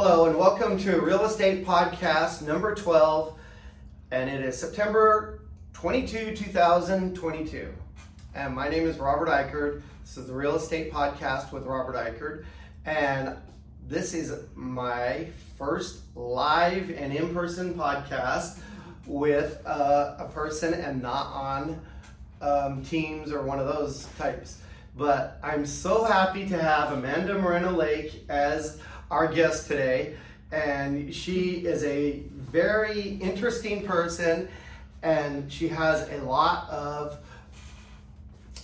Hello, and welcome to Real Estate Podcast number 12. And it is September 22, 2022. And my name is Robert Ikard. This is the Real Estate Podcast with Robert Ikard. And this is my first live and in person podcast with uh, a person and not on um, Teams or one of those types. But I'm so happy to have Amanda Moreno Lake as our guest today. And she is a very interesting person and she has a lot of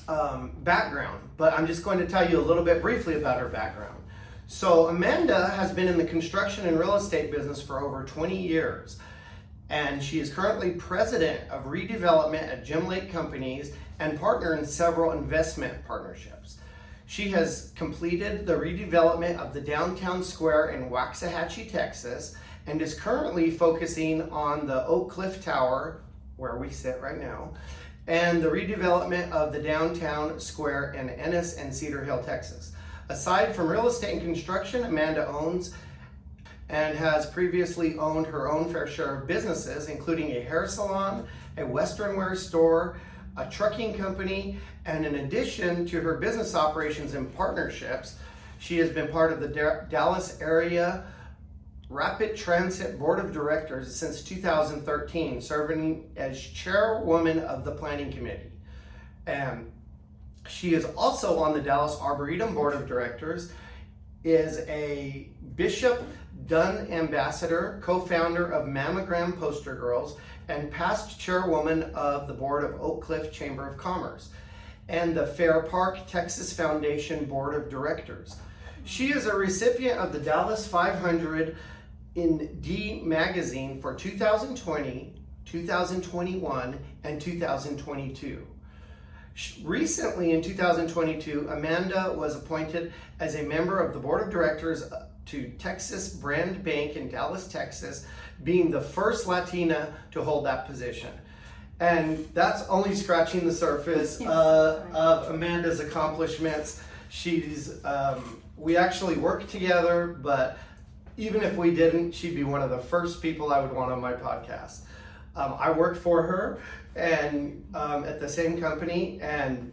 um, background. But I'm just going to tell you a little bit briefly about her background. So, Amanda has been in the construction and real estate business for over 20 years. And she is currently president of redevelopment at Jim Lake Companies and partner in several investment partnerships. She has completed the redevelopment of the downtown square in Waxahachie, Texas, and is currently focusing on the Oak Cliff Tower, where we sit right now, and the redevelopment of the downtown square in Ennis and Cedar Hill, Texas. Aside from real estate and construction, Amanda owns and has previously owned her own fair share of businesses, including a hair salon, a western wear store, a trucking company, and in addition to her business operations and partnerships, she has been part of the Dallas area Rapid Transit Board of Directors since 2013, serving as chairwoman of the Planning Committee. And she is also on the Dallas Arboretum Board of Directors, is a Bishop Dunne Ambassador, co-founder of Mammogram Poster Girls, and past chairwoman of the board of Oak Cliff Chamber of Commerce and the Fair Park Texas Foundation Board of Directors. She is a recipient of the Dallas 500 in D Magazine for 2020, 2021, and 2022. Recently, in 2022, Amanda was appointed as a member of the board of directors uh, to Texas Brand Bank in Dallas, Texas, being the first Latina to hold that position. And that's only scratching the surface uh, of Amanda's accomplishments. She's, um, we actually work together, but even if we didn't, she'd be one of the first people I would want on my podcast. Um, I work for her and um, at the same company, and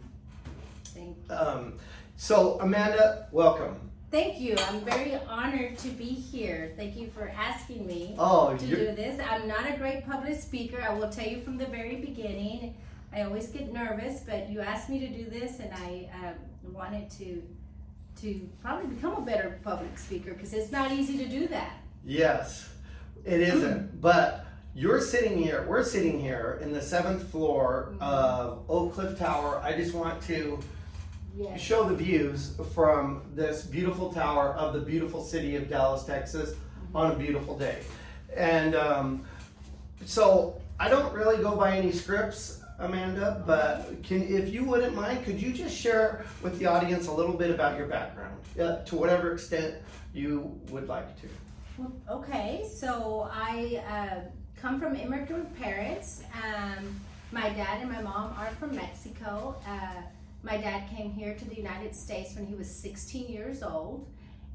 um, so Amanda, welcome. Thank you. I'm very honored to be here. Thank you for asking me oh, to do this. I'm not a great public speaker. I will tell you from the very beginning. I always get nervous, but you asked me to do this, and I um, wanted to to probably become a better public speaker because it's not easy to do that. Yes, it isn't. but you're sitting here, we're sitting here in the seventh floor mm-hmm. of Oak Cliff Tower. I just want to yes. show the views from this beautiful tower of the beautiful city of Dallas, Texas mm-hmm. on a beautiful day. And um, so I don't really go by any scripts. Amanda, but can, if you wouldn't mind, could you just share with the audience a little bit about your background, uh, to whatever extent you would like to? okay, so I uh, come from immigrant parents. Um, my dad and my mom are from Mexico. Uh, my dad came here to the United States when he was 16 years old.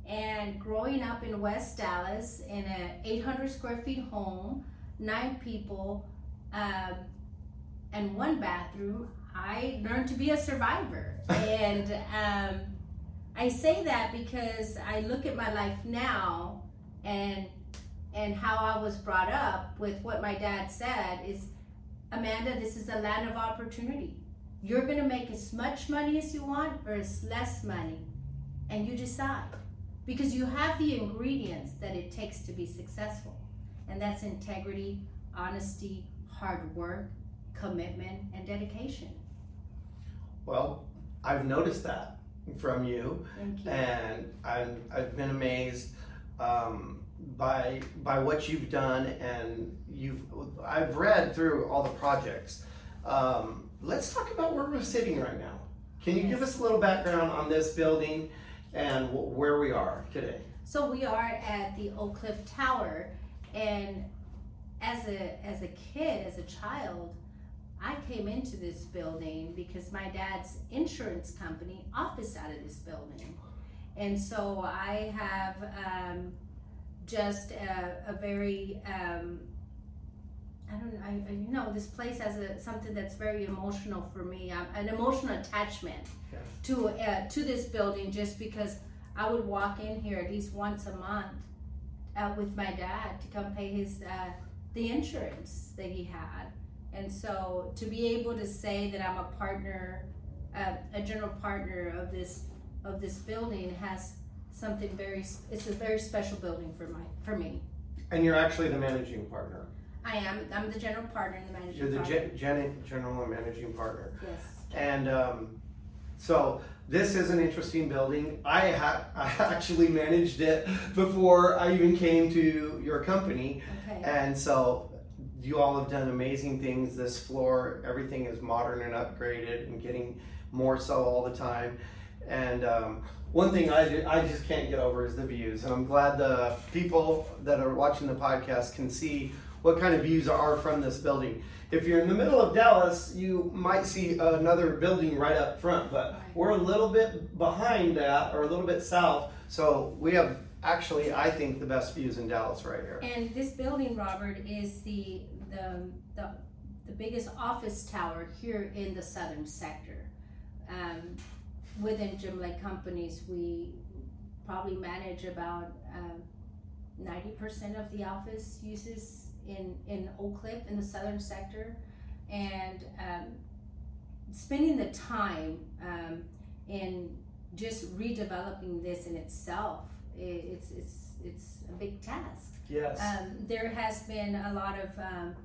And growing up in West Dallas in an 800 square feet home, nine people, um, and one bathroom, I learned to be a survivor. and um, I say that because I look at my life now and and how I was brought up with what my dad said is, Amanda, this is a land of opportunity. You're gonna make as much money as you want or as less money, and you decide. Because you have the ingredients that it takes to be successful. And that's integrity, honesty, hard work, commitment, and dedication. Well, I've noticed that from you, you. and I've, I've been amazed um, by by what you've done, and you've I've read through all the projects. Um, let's talk about where we're sitting right now. Can you yes. give us a little background on this building and w- where we are today? So we are at the Oak Cliff Tower, and as a as a kid, as a child, I came into this building because my dad's insurance company office out of this building. And so I have um, just a, a very um, I don't know. I, I you know this place has a something that's very emotional for me. Um, an emotional attachment Yeah. to uh, to this building, just because I would walk in here at least once a month uh, with my dad to come pay his uh, the insurance that he had, and so to be able to say that I'm a partner, uh, a general partner of this of this building has something very. It's a very special building for my for me. And you're actually the managing partner. I am. I'm the general partner and the managing You're the partner. gen- gen- general and managing partner. yes. And um, so this is an interesting building. I, ha- I actually managed it before I even came to your company. Okay. And so you all have done amazing things. This floor, everything is modern and upgraded and getting more so all the time. And um, one thing I, ju- I just can't get over is the views. And I'm glad the people that are watching the podcast can see what kind of views are from this building. If you're in the middle of Dallas, you might see another building right up front, but we're a little bit behind that or a little bit south. So we have actually, I think, the best views in Dallas right here. And this building, Robert, is the the the, the biggest office tower here in the southern sector. Um, within Jim Lake Companies, we probably manage about um, ninety percent of the office uses in in Oak Cliff in the southern sector, and um, spending the time um, in just redeveloping this in itself, i it's it's it's a big task. Yes. Um, there has been a lot of um,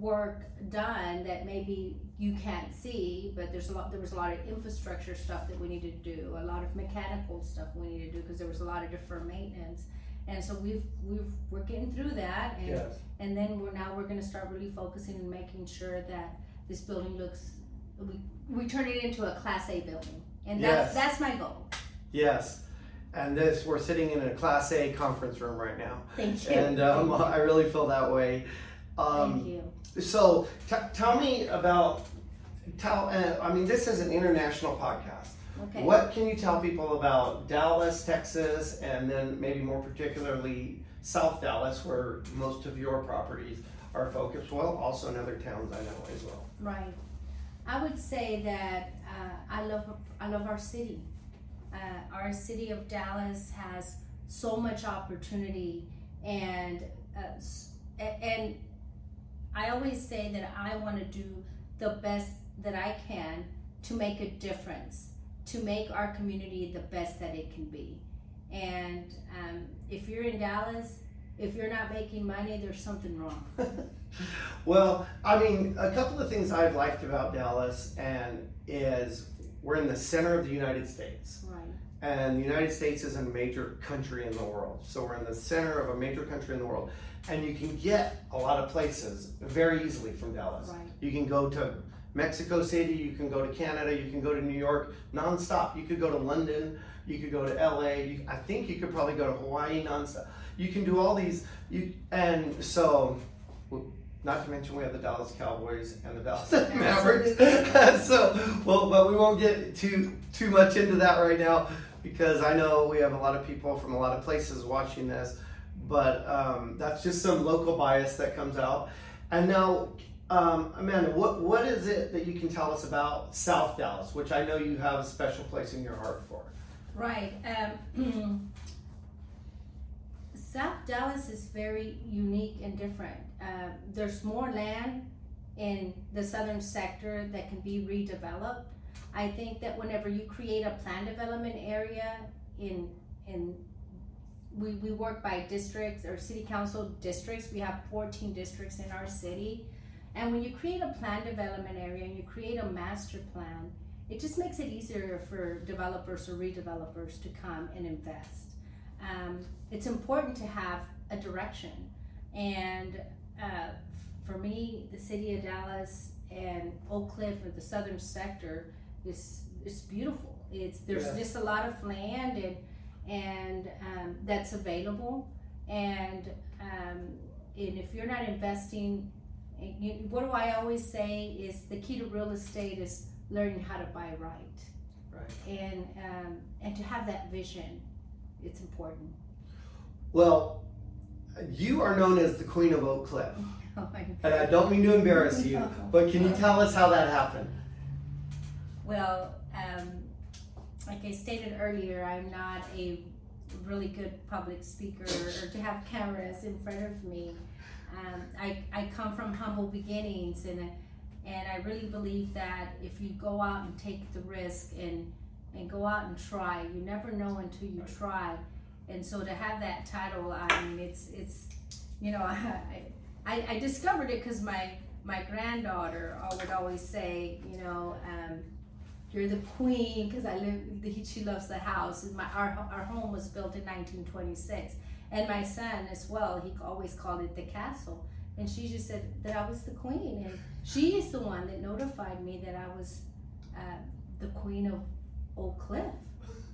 work done that maybe you can't see, but there's a lot. There was a lot of infrastructure stuff that we needed to do, a lot of mechanical stuff we needed to do because there was a lot of deferred maintenance, and so we've we've we're getting through that, and yes. and then we're now we're going to start really focusing and making sure that this building looks we we turn it into a class A building, and Yes. that's that's my goal. Yes. And this, we're sitting in a Class A conference room right now. Thank you. And um, I really feel that way. Um, Thank you. So t- tell me about, tell, uh, I mean, this is an international podcast. Okay. What can you tell people about Dallas, Texas, and then maybe more particularly South Dallas, where most of your properties are focused? Well, also in other towns I know as well. Right. I would say that uh, I love I love our city. Uh, our city of Dallas has so much opportunity, and uh, and I always say that I want to do the best that I can to make a difference, to make our community the best that it can be. And um, if you're in Dallas, if you're not making money, there's something wrong. well, I mean, a couple of things I've liked about Dallas and is we're in the center of the United States. Right. And the United States is a major country in the world. So we're in the center of a major country in the world. And you can get a lot of places very easily from Dallas. Right. You can go to Mexico City, you can go to Canada, you can go to New York nonstop. You could go to London, you could go to LA. You, I think you could probably go to Hawaii nonstop. You can do all these. You and so, not to mention we have the Dallas Cowboys and the Dallas Mavericks. so, well, but we won't get too too much into that right now because I know we have a lot of people from a lot of places watching this. But um, that's just some local bias that comes out. And now, um, Amanda, what what is it that you can tell us about South Dallas, which I know you have a special place in your heart for? Right. Um, South Dallas is very unique and different. Uh, there's more land in the southern sector that can be redeveloped. I think that whenever you create a plan development area in in we, we work by districts or city council districts. We have 14 districts in our city. And when you create a plan development area and you create a master plan, it just makes it easier for developers or redevelopers to come and invest. Um, it's important to have a direction. And uh, for me, the city of Dallas and Oak Cliff or the southern sector is is beautiful. It's there's Yeah. just a lot of land and and um, that's available. And um, and if you're not investing, you, what do I always say is the key to real estate is learning how to buy right Right. and um, and to have that vision. It's important. Well, you are known as the Queen of Oak Cliff. Oh And I don't mean to embarrass you, No. but can you tell us how that happened? Well, um, like I stated earlier, I'm not a really good public speaker or to have cameras in front of me. Um, I, I come from humble beginnings and and I really believe that if you go out and take the risk and and go out and try, you never know until you try. And so to have that title, I mean, it's it's you know I I, I discovered it because my my granddaughter would always say, you know. Um, you're the queen because I live. She loves the house. And my our our home was built in 1926, and my son as well. He always called it the castle, and she just said that I was the queen, and she is the one that notified me that I was uh, the queen of Oak Cliff.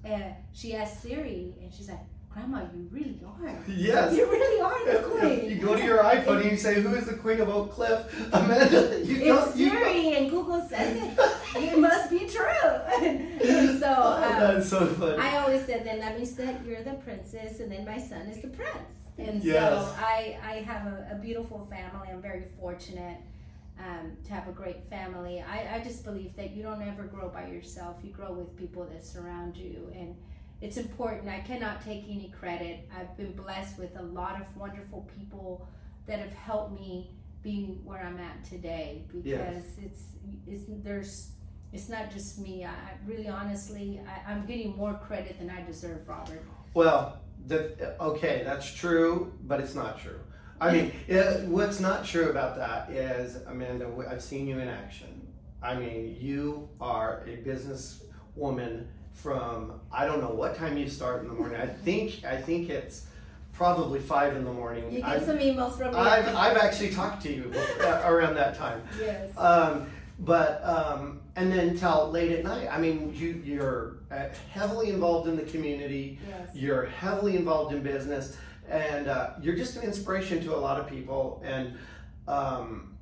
And she asked Siri, and she's like, "Grandma, you really are. Yes. You really are the If you go to your iPhone and you say, "Who is the Queen of Oak Cliff?" Amanda, you If don't. You don't. And Google says it, it must be true. and so. Oh, Um, that's so funny. I always said then that means that you're the princess and then my son is the prince. And Yes. so I, I have a, a beautiful family. I'm very fortunate um, to have a great family. I, I just believe that you don't ever grow by yourself. You grow with people that surround you. And it's important. I cannot take any credit. I've been blessed with a lot of wonderful people that have helped me be where I'm at today because Yes. it's, it's there's it's not just me. I, I really, honestly, I, I'm getting more credit than I deserve, Robert. Well, the, okay, that's true, but it's not true. I mean, it, what's not true about that is, Amanda, I've seen you in action. I mean, you are a businesswoman from I don't know what time you start in the morning. I think I think it's probably five in the morning. You get I've, some emails from me. I've, I've actually talked to you uh, around that time. yes. Um, but um, and then till late at night. I mean, you you're uh, heavily involved in the community. yes. You're heavily involved in business, and uh, you're just an inspiration to a lot of people. And um,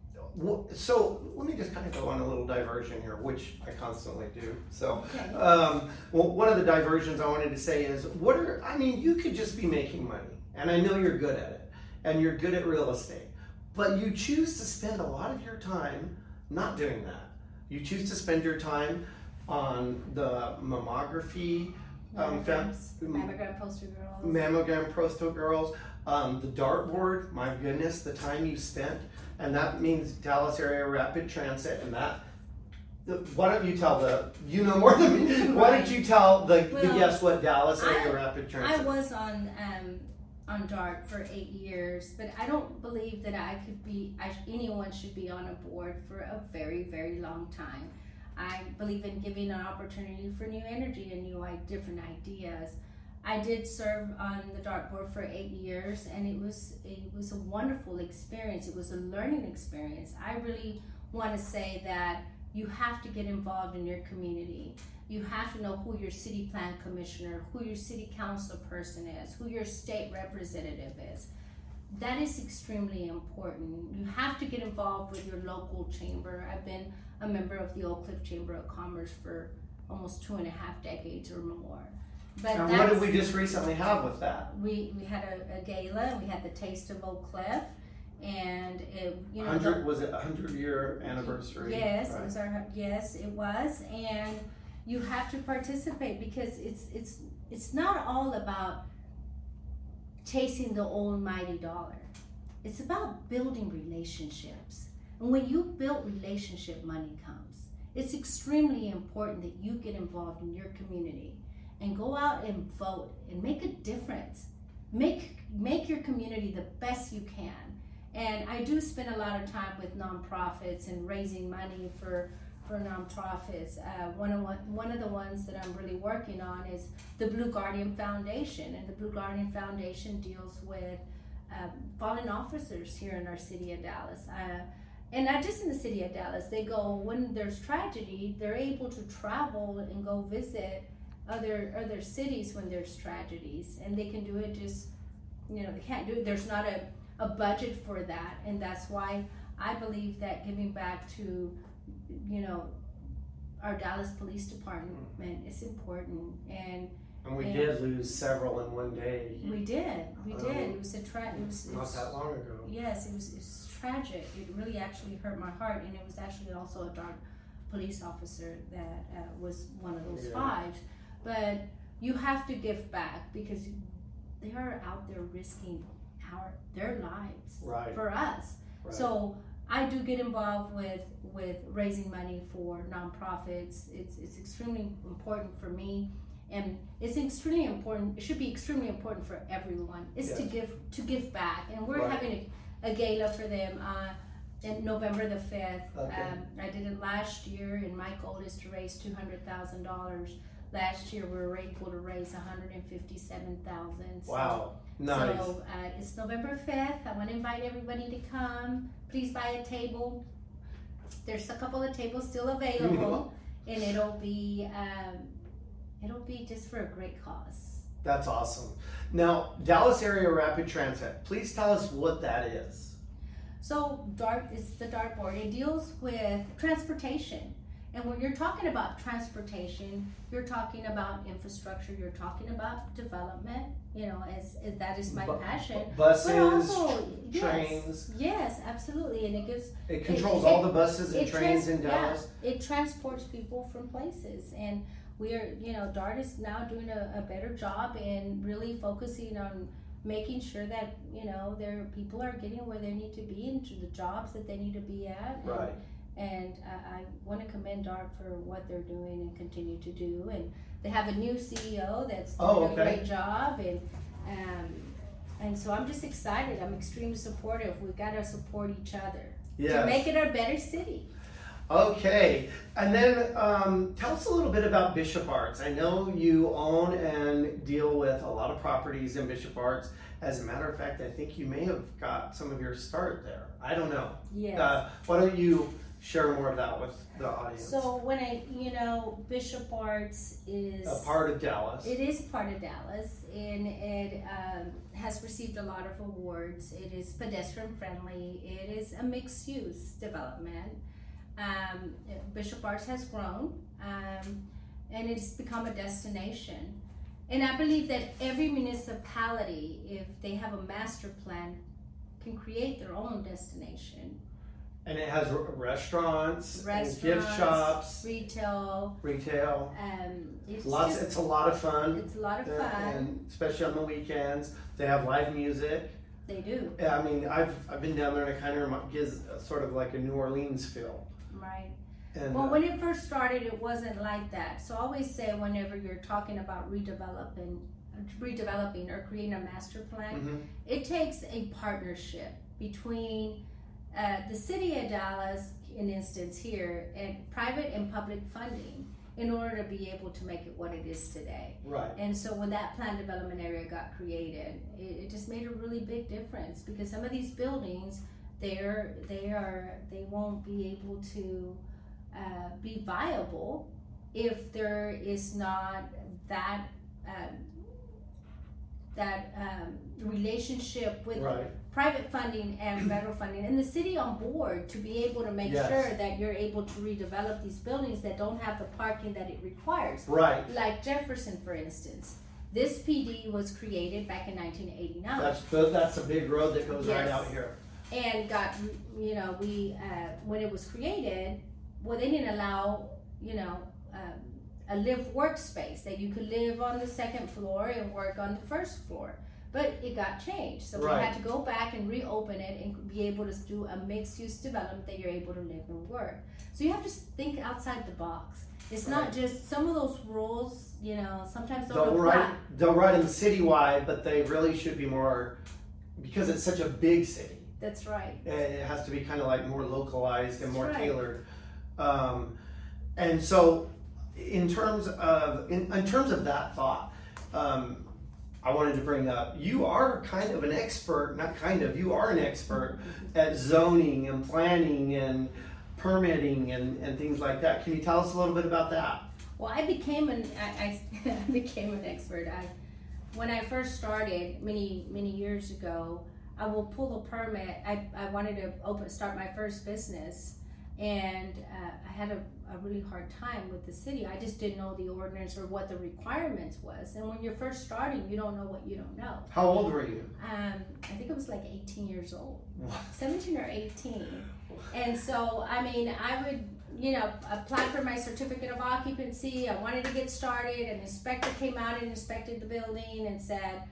so let me just kind of go on a little diversion here, which I constantly do. So. Um, well, one of the diversions I wanted to say is, what are, I mean, you could just be making money, and I know you're good at it, and you're good at real estate, but you choose to spend a lot of your time not doing that. You choose to spend your time on the mammography, um, fam- mammogram poster girls. mammogram poster girls, um, the DART board, my goodness, the time you spent, and that means Dallas area rapid transit, and that. Why don't you tell the, you know more than me, why don't you tell the, the guess what Dallas area I- rapid Transit? I was on um, on DART for eight years, but I don't believe that I could be. I, anyone should be on a board for a very, very long time. I believe in giving an opportunity for new energy and new i- different ideas. I did serve on the DART board for eight years, and it was it was a wonderful experience. It was a learning experience. I really want to say that you have to get involved in your community you have to know who your city plan commissioner, who your city council person is, who your state representative is. That is extremely important. You have to get involved with your local chamber. I've been a member of the Oak Cliff Chamber of Commerce for almost two and a half decades or more. But And what did we just recently have with that? we, we had a, a gala, we had the Taste of Oak Cliff, and it, you know, the- Hundred, was it a hundred year anniversary? Yes, Right. it was our yes, it was, and you have to participate because it's it's it's not all about chasing the almighty dollar. It's about building relationships. And when you build relationship, money comes. It's extremely important that you get involved in your community and go out and vote and make a difference. Make make your community the best you can. And I do spend a lot of time with nonprofits and raising money for for nonprofits. Uh, one of one, one of the ones that I'm really working on is the Blue Guardian Foundation, and the Blue Guardian Foundation deals with um, fallen officers here in our city of Dallas. Uh, and not just in the city of Dallas, they go when there's tragedy, they're able to travel and go visit other other cities when there's tragedies, and they can do it just you know they can't do it. There's not a a budget for that, and that's why I believe that giving back to you know our Dallas Police Department is important, and And we And- did lose several in one day. We did, we Um, did. It was a tra- it was, it Not was that long ago. Yes, it was, it was tragic. It really actually hurt my heart, and it was actually also a DART police officer that uh, was one of those Yeah. five. But you have to give back because they are out there risking our their lives Right. for us. right. So I do get involved with with raising money for nonprofits. It's it's extremely important for me, and it's extremely important. It should be extremely important for everyone. Is to give to give back, and we're Right. having a, a gala for them uh, in November the fifth. Okay. Um, I did it last year, and my goal is to raise two hundred thousand dollars. Last year, we were able to raise one hundred and fifty-seven thousand. wow. Nice. So uh, it's November 5th. I want to invite everybody to come. Please buy a table. There's a couple of tables still available, and it'll be um, it'll be just for a great cause. That's awesome. Now, Dallas Area Rapid Transit. Please tell us what that is. So DART is the DART board. It deals with transportation. And when you're talking about transportation, you're talking about infrastructure, you're talking about development, you know, as, as that is my passion. Buses, But also, yes, trains. Yes, absolutely. And it gives It controls it- all the buses and trains trans- in Dallas. Yeah, it transports people from places, and we're you know Dart is now doing a, a better job in really focusing on making sure that you know their people are getting where they need to be into the jobs that they need to be at. and- Right. And I, I want to commend Dart for what they're doing and continue to do. And they have a new CEO that's doing Oh, a okay. great job. And um, and so I'm just excited. I'm extremely supportive. We've got to support each other to Yes. make it a better city. Okay, and then um, tell us a little bit about Bishop Arts. I know you own and deal with a lot of properties in Bishop Arts. As a matter of fact, I think you may have got some of your start there. I don't know. Yes. Uh, why don't you share more of that with the audience? So when I, you know, Bishop Arts is a part of Dallas. it is part of Dallas, and it um, has received a lot of awards. It is pedestrian friendly. It is a mixed use development. Um, Bishop Arts has grown, um, and it's become a destination. And I believe that every municipality, if they have a master plan, can create their own destination. And it has r- restaurants, and Restaurants, gift shops, retail. retail. Um, it's Lots. just it's a lot of fun. it's a lot of fun. and especially on the weekends, they have live music. They do, Yeah, I mean, I've I've been down there and it kind of gives a, sort of like a New Orleans feel. right? And Well, uh, when it first started, it wasn't like that. So I always say, whenever you're talking about redeveloping, redeveloping or creating a master plan, mhm, it takes a partnership between uh, the city of Dallas, in instance here, and private and public funding in order to be able to make it what it is today. right, And so when that planned development area got created, it, it just made a really big difference because some of these buildings, they're they are they won't be able to uh, be viable if there is not that um, that um, relationship with right, private funding and federal funding and the city on board to be able to make Yes. sure that you're able to redevelop these buildings that don't have the parking that it requires right. like Jefferson, for instance. This PD was created back in 1989 That's that's a big road that goes right out here. and got, you know, we, uh, when it was created, well, they didn't allow, you know, um, a live workspace that you could live on the second floor and work on the first floor. But it got changed. So Right. we had to go back and reopen it and be able to do a mixed use development that you're able to live and work. So you have to think outside the box. It's not just some of those rules, you know, sometimes don't They'll apply. write they'll write them citywide, but they really should be more because it's such a big city. That's right. It has to be kind of like more localized and more right. tailored. Um, and so, in terms of in, in terms of that thought, um, I wanted to bring up you are kind of an expert, not kind of, you are an expert at zoning and planning and permitting and, and things like that. Can you tell us a little bit about that? Well, I became an I, I became an expert. I when I first started many many years ago, I will pull a permit. I, I wanted to open start my first business. And uh, I had a, a really hard time with the city. I just didn't know the ordinance or what the requirements was. And when you're first starting, you don't know what you don't know. How old were you? Um, I think it was like 18 years old, What? 17 or 18. And so, I mean, I would, you know, apply for my certificate of occupancy. I wanted to get started. An inspector came out and inspected the building and said,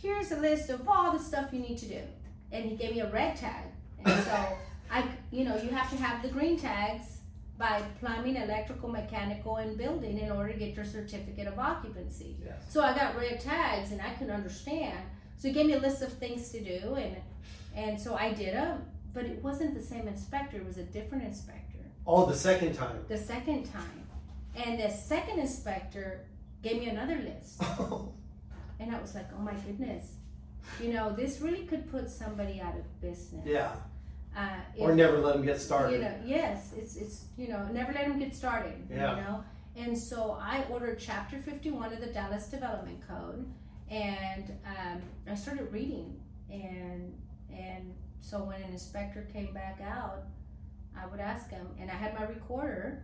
here's a list of all the stuff you need to do. And he gave me a red tag. And so, I, you know, you have to have the green tags by plumbing, electrical, mechanical, and building in order to get your certificate of occupancy. Yes. So I got red tags and I couldn't understand. So he gave me a list of things to do and and so I did them, but it wasn't the same inspector, it was a different inspector. Oh, the second time. The second time. And the second inspector gave me another list. And I was like, oh my goodness. You know, this really could put somebody out of business. yeah. Uh, Or never let them get started. you know, yes, it's it's you know, never let them get started. Yeah. You know, and so I ordered Chapter Fifty One of the Dallas Development Code, and um, I started reading, and and so when an inspector came back out, I would ask him, and I had my recorder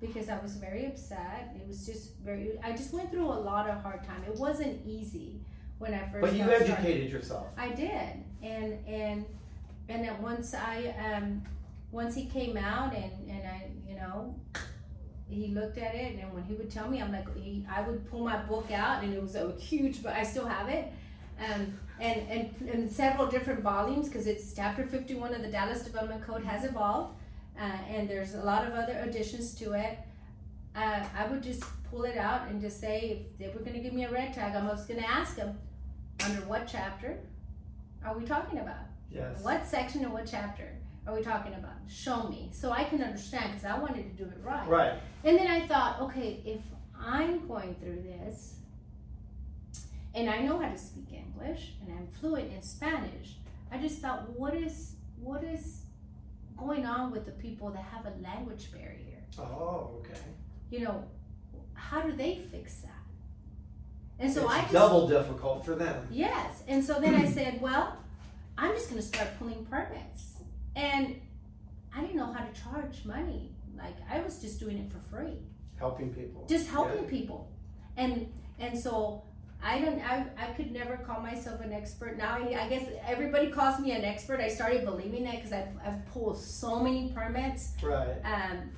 because I was very upset. It was just very. I just went through a lot of hard time. It wasn't easy when I first. But you got started. educated yourself. I did, and and and then once I um once he came out and and I you know he looked at it and when he would tell me I'm like he I would pull my book out and it was a huge but I still have it. Um and and, and several different volumes because it's chapter 51 of the Dallas Development Code has evolved uh, and there's a lot of other additions to it. Uh, I would just pull it out and just say if they were going to give me a red tag I'm just going to ask them under what chapter are we talking about Yes. what section and what chapter are we talking about? Show me so I can understand because I wanted to do it right. Right. And then I thought, okay, if I'm going through this and I know how to speak English and I'm fluent in Spanish, I just thought, what is what is going on with the people that have a language barrier? Oh, okay. You know, how do they fix that? And so it's I just double difficult for them. Yes. And so then I said, well, I'm just going to start pulling permits. And I didn't know how to charge money. Like I was just doing it for free, Helping people. just helping people. And and so I don't I, I could never call myself an expert. Now I, I guess everybody calls me an expert. I started believing that because I've, I've pulled so many permits Right. um,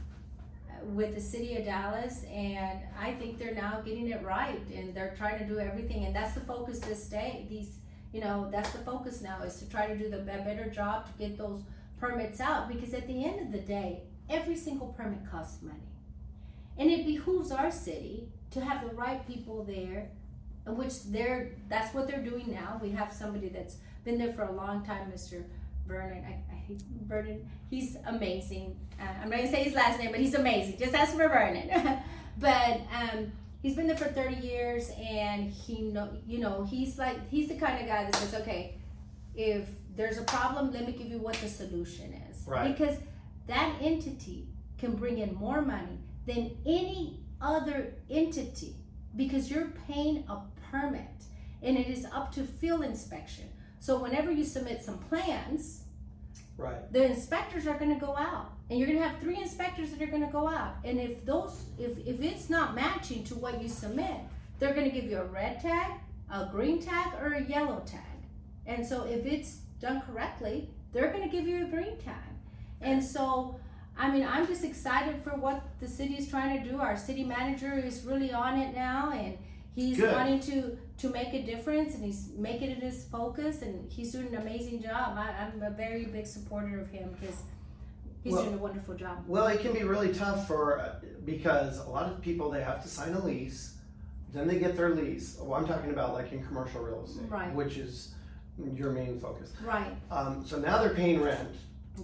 with the city of Dallas, and I think they're now getting it right, and they're trying to do everything, and that's the focus this day. These, you know, that's the focus now is to try to do the better job to get those permits out, because at the end of the day, every single permit costs money, and it behooves our city to have the right people there, which they're that's what they're doing now. We have somebody that's been there for a long time, Mr. Vernon. I, I hate Vernon. He's amazing. Uh, I'm not gonna say his last name, but he's amazing. Just ask for Vernon. but um, he's been there for 30 years, and he know you know he's like he's the kind of guy that says, okay, if there's a problem, let me give you what the solution is. Right. Because that entity can bring in more money than any other entity because you're paying a permit and it is up to field inspection. So whenever you submit some plans, Right. the inspectors are going to go out and you're going to have three inspectors that are going to go out and if those if, if it's not matching to what you submit they're going to give you a red tag a green tag or a yellow tag and so if it's done correctly they're going to give you a green tag and so i mean i'm just excited for what the city is trying to do our city manager is really on it now and he's Good. wanting to to make a difference and he's making it his focus and he's doing an amazing job I, i'm a very big supporter of him because he's Well- doing a wonderful job Well, it can be really tough for uh, because a lot of people they have to sign a lease, then they get their lease. Well, I'm talking about like in commercial real estate, Right. which is your main focus. right Um, so now they're paying rent.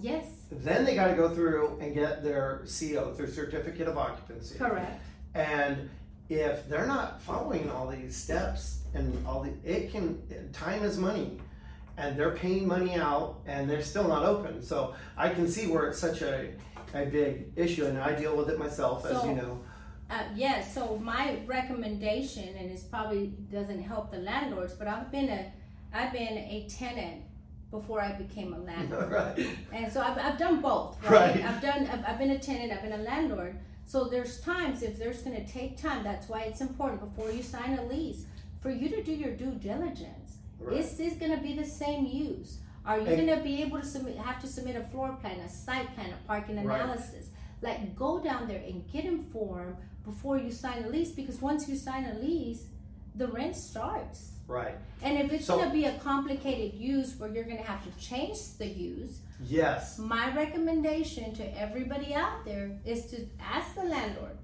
yes Then they got to go through and get their CO, their certificate of occupancy. correct And if they're not following all these steps and all the, it can, time is money. And they're paying money out and they're still not open. So I can see where it's such a, a big issue and I deal with it myself, as So- you know. Uh, yes, so my recommendation, and this probably doesn't help the landlords, but I've been a, I've been a tenant before I became a landlord. right. And so I've, I've done both, right? Right. I've done, I've, I've been a tenant, I've been a landlord. So there's times if there's gonna take time, that's why it's important before you sign a lease, for you to do your due diligence. Right. Is this gonna be the same use? Are you gonna be able to submit, have to submit a floor plan, a site plan, a parking Right. analysis? Like, go down there and get informed before you sign a lease, because once you sign a lease, the rent starts. Right. And if it's So- gonna be a complicated use where you're gonna have to change the use, Yes. my recommendation to everybody out there is to ask the landlord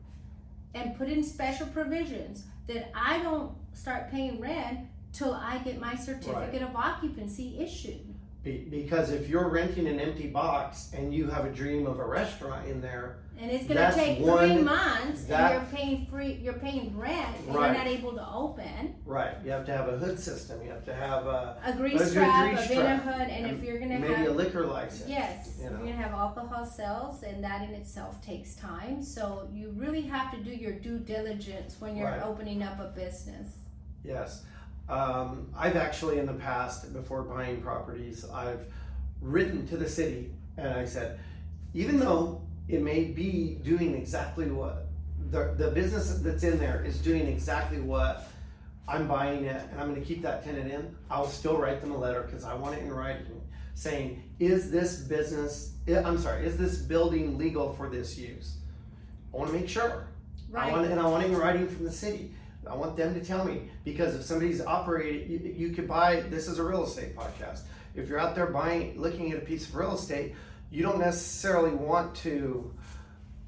and put in special provisions that I don't start paying rent till I get my certificate of occupancy issued. Be- because if you're renting an empty box and you have a dream of a restaurant in there, And it's gonna That's take one- three months that- and you're paying free you're paying rent and Right. you're not able to open. right? You have to have a hood system. You have to have a A grease A trap, grease a trap. hood, and if you're gonna maybe have a liquor license. Yes, You you're gonna have alcohol sales, and that in itself takes time. So you really have to do your due diligence when you're Right. opening up a business. Yes. Um, I've actually, in the past, before buying properties, I've written to the city and I said, even though it may be doing exactly what the, the business that's in there is doing exactly what I'm buying it and I'm going to keep that tenant in, I'll still write them a letter because I want it in writing saying, is this business, I'm sorry, is this building legal for this use? I want to make sure. I want, and I want it in writing from the city. I want them to tell me because if somebody's operating, you, you could buy. This is a real estate podcast. If you're out there buying, looking at a piece of real estate, you don't necessarily want to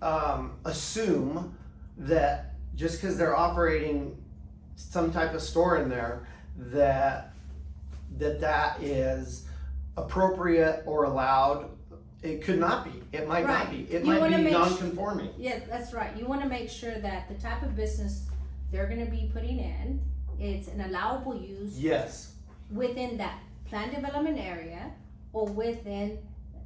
um, assume that just because they're operating some type of store in there, that that that is appropriate or allowed. It could not be. It might not be. It You might be non-conforming. Yeah, that's right. You want to make sure that the type of business they're going to be putting in, it's an allowable use Yes. within that plan development area or within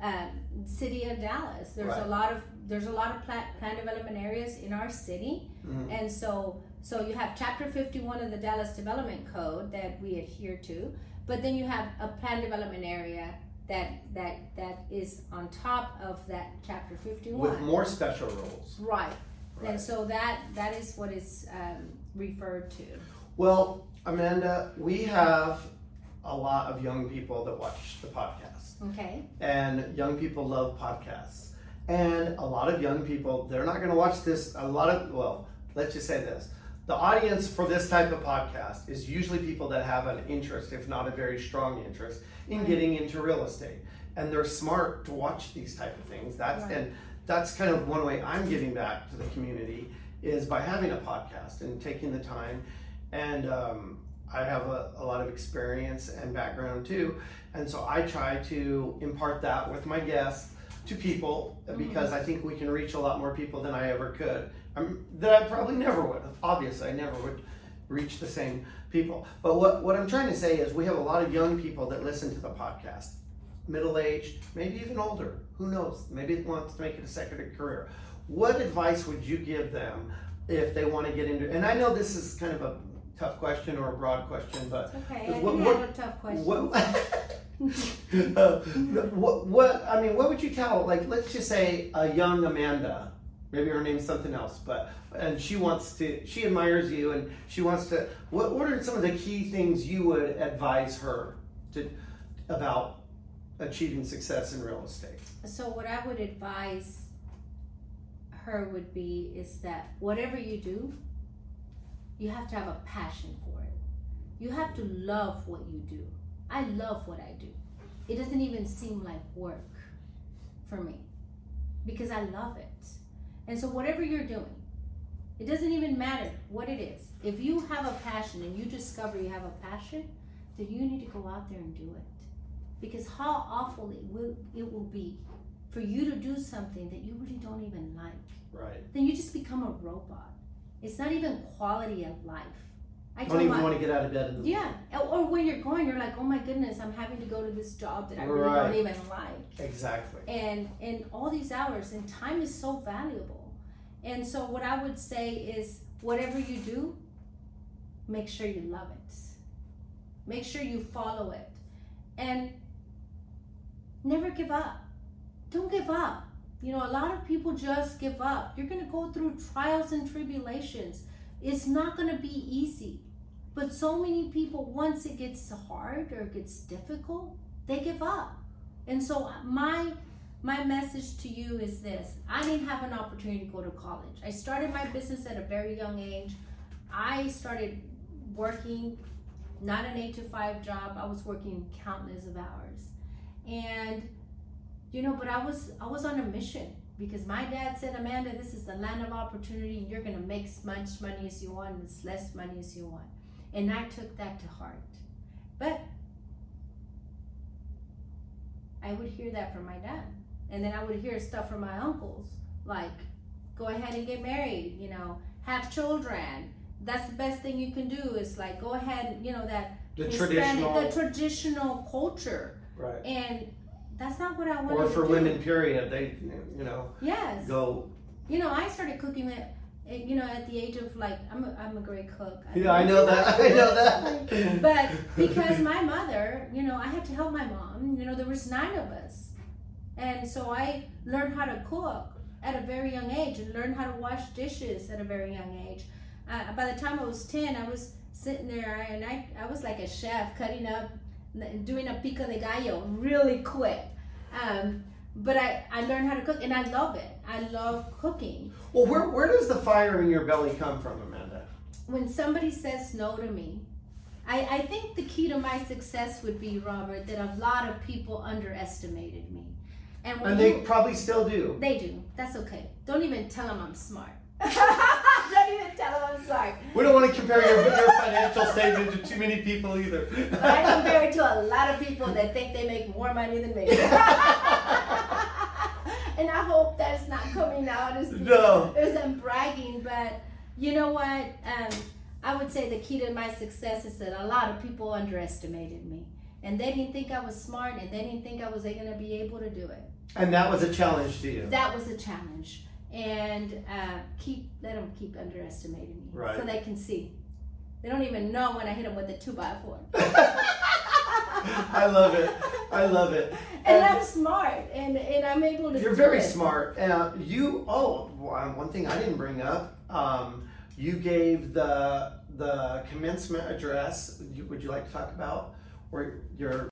um, city of Dallas. There's Right. a lot of there's a lot of plan, plan development areas in our city, Mhm. and so so you have Chapter 51 of the Dallas Development Code that we adhere to, but then you have a plan development area that that that is on top of that Chapter 51. with more special rules. Right. Right. And so that that is what is um, referred to. Well, Amanda, we have a lot of young people that watch the podcast, Okay. and young people love podcasts. And a lot of young people, they're not going to watch this. A lot of, well, let's just say this. The audience for this type of podcast is usually people that have an interest, if not a very strong interest, in Right. getting into real estate. And they're smart to watch these type of things. That's Right. and that's kind of one way I'm giving back to the community is by having a podcast and taking the time. And um, I have a, a lot of experience and background too. And so I try to impart that with my guests to people because I think we can reach a lot more people than I ever could. Um, that I probably never would. Obviously, I never would reach the same people. But what, what I'm trying to say is we have a lot of young people that listen to the podcast, middle aged, maybe even older. Who knows? Maybe it wants to make it a second career. What advice would you give them if they want to get into? And I know this is kind of a tough question or a broad question, but okay. I What- handle tough questions. what, uh, what, what, I mean, what would you tell, like, let's just say a young Amanda, maybe her name's something else, but, and she wants to, she admires you and she wants to, what, what are some of the key things you would advise her to, about achieving success in real estate? So what I would advise her would be is that whatever you do, you have to have a passion for it. You have to love what you do. I love what I do. It doesn't even seem like work for me because I love it. And so whatever you're doing, it doesn't even matter what it is. If you have a passion and you discover you have a passion, then you need to go out there and do it. Because how awful it will it will be for you to do something that you really don't even like. Right. Then you just become a robot. It's not even quality of life. I Don't even my want to get out of bed in the yeah, or when you're going, you're like, oh my goodness, I'm having to go to this job that I really Right. don't even like Exactly. and and all these hours and time is so valuable and so what i would say is whatever you do make sure you love it make sure you follow it and never give up. Don't give up. You know, a lot of people just give up. You're going to go through trials and tribulations. It's not going to be easy. But so many people, once it gets hard or it gets difficult, they give up. And so uh, my my message to you is this I didn't have an opportunity to go to college. I started my business at a very young age. I started working not an eight to five job. I was working countless of hours. And you know, but I was I was on a mission because my dad said, Amanda, this is the land of opportunity and you're gonna make as much money as you want as less money as you want. And I took that to heart. But I would hear that from my dad. And then I would hear stuff from my uncles, like, go ahead and get married, you know, have children. That's the best thing you can do is like go ahead, you know, that The Hispanic- traditional, the traditional culture. Right? And that's not what I wanted Or for women, period. They, you know, Yes. go. You know, I started cooking at, at, you know, at the age of like, I'm a, I'm a great cook. Yeah, I know that. I know that. But because my mother, you know, I had to help my mom. You know, there was nine of us, and so I learned how to cook at a very young age, and learned how to wash dishes at a very young age. Uh, by the time I was ten, I was sitting there, and I I was like a chef, cutting up, doing a pico de gallo really quick. Um, but I, I learned how to cook, and I love it. I love cooking. Well, where where does the fire in your belly come from, Amanda? when somebody says no to me, I, I think the key to my success would be, Robert, that a lot of people underestimated me. And when And you, they probably still do. they do. That's okay. Don't even tell them I'm smart. Don't even tell them I'm smart. We don't want to compare your, your financial statement to too many people either. I compare it to a lot of people that think they make more money than me. and I hope that's not coming out as, No. as I'm bragging, but you know what? Um, I would say the key to my success is that a lot of people underestimated me. And they didn't think I was smart and they didn't think I was going to be able to do it. And that was a challenge to you. That was a challenge. And uh, keep let them keep underestimating me Right. so they can see. They don't even know when I hit them with a two by four. I love it. I love it. and And- I'm smart, and, and I'm able to. You're do very it. smart. Uh, you oh, one thing I didn't bring up. Um, you gave the the commencement address. You, would you like to talk about where your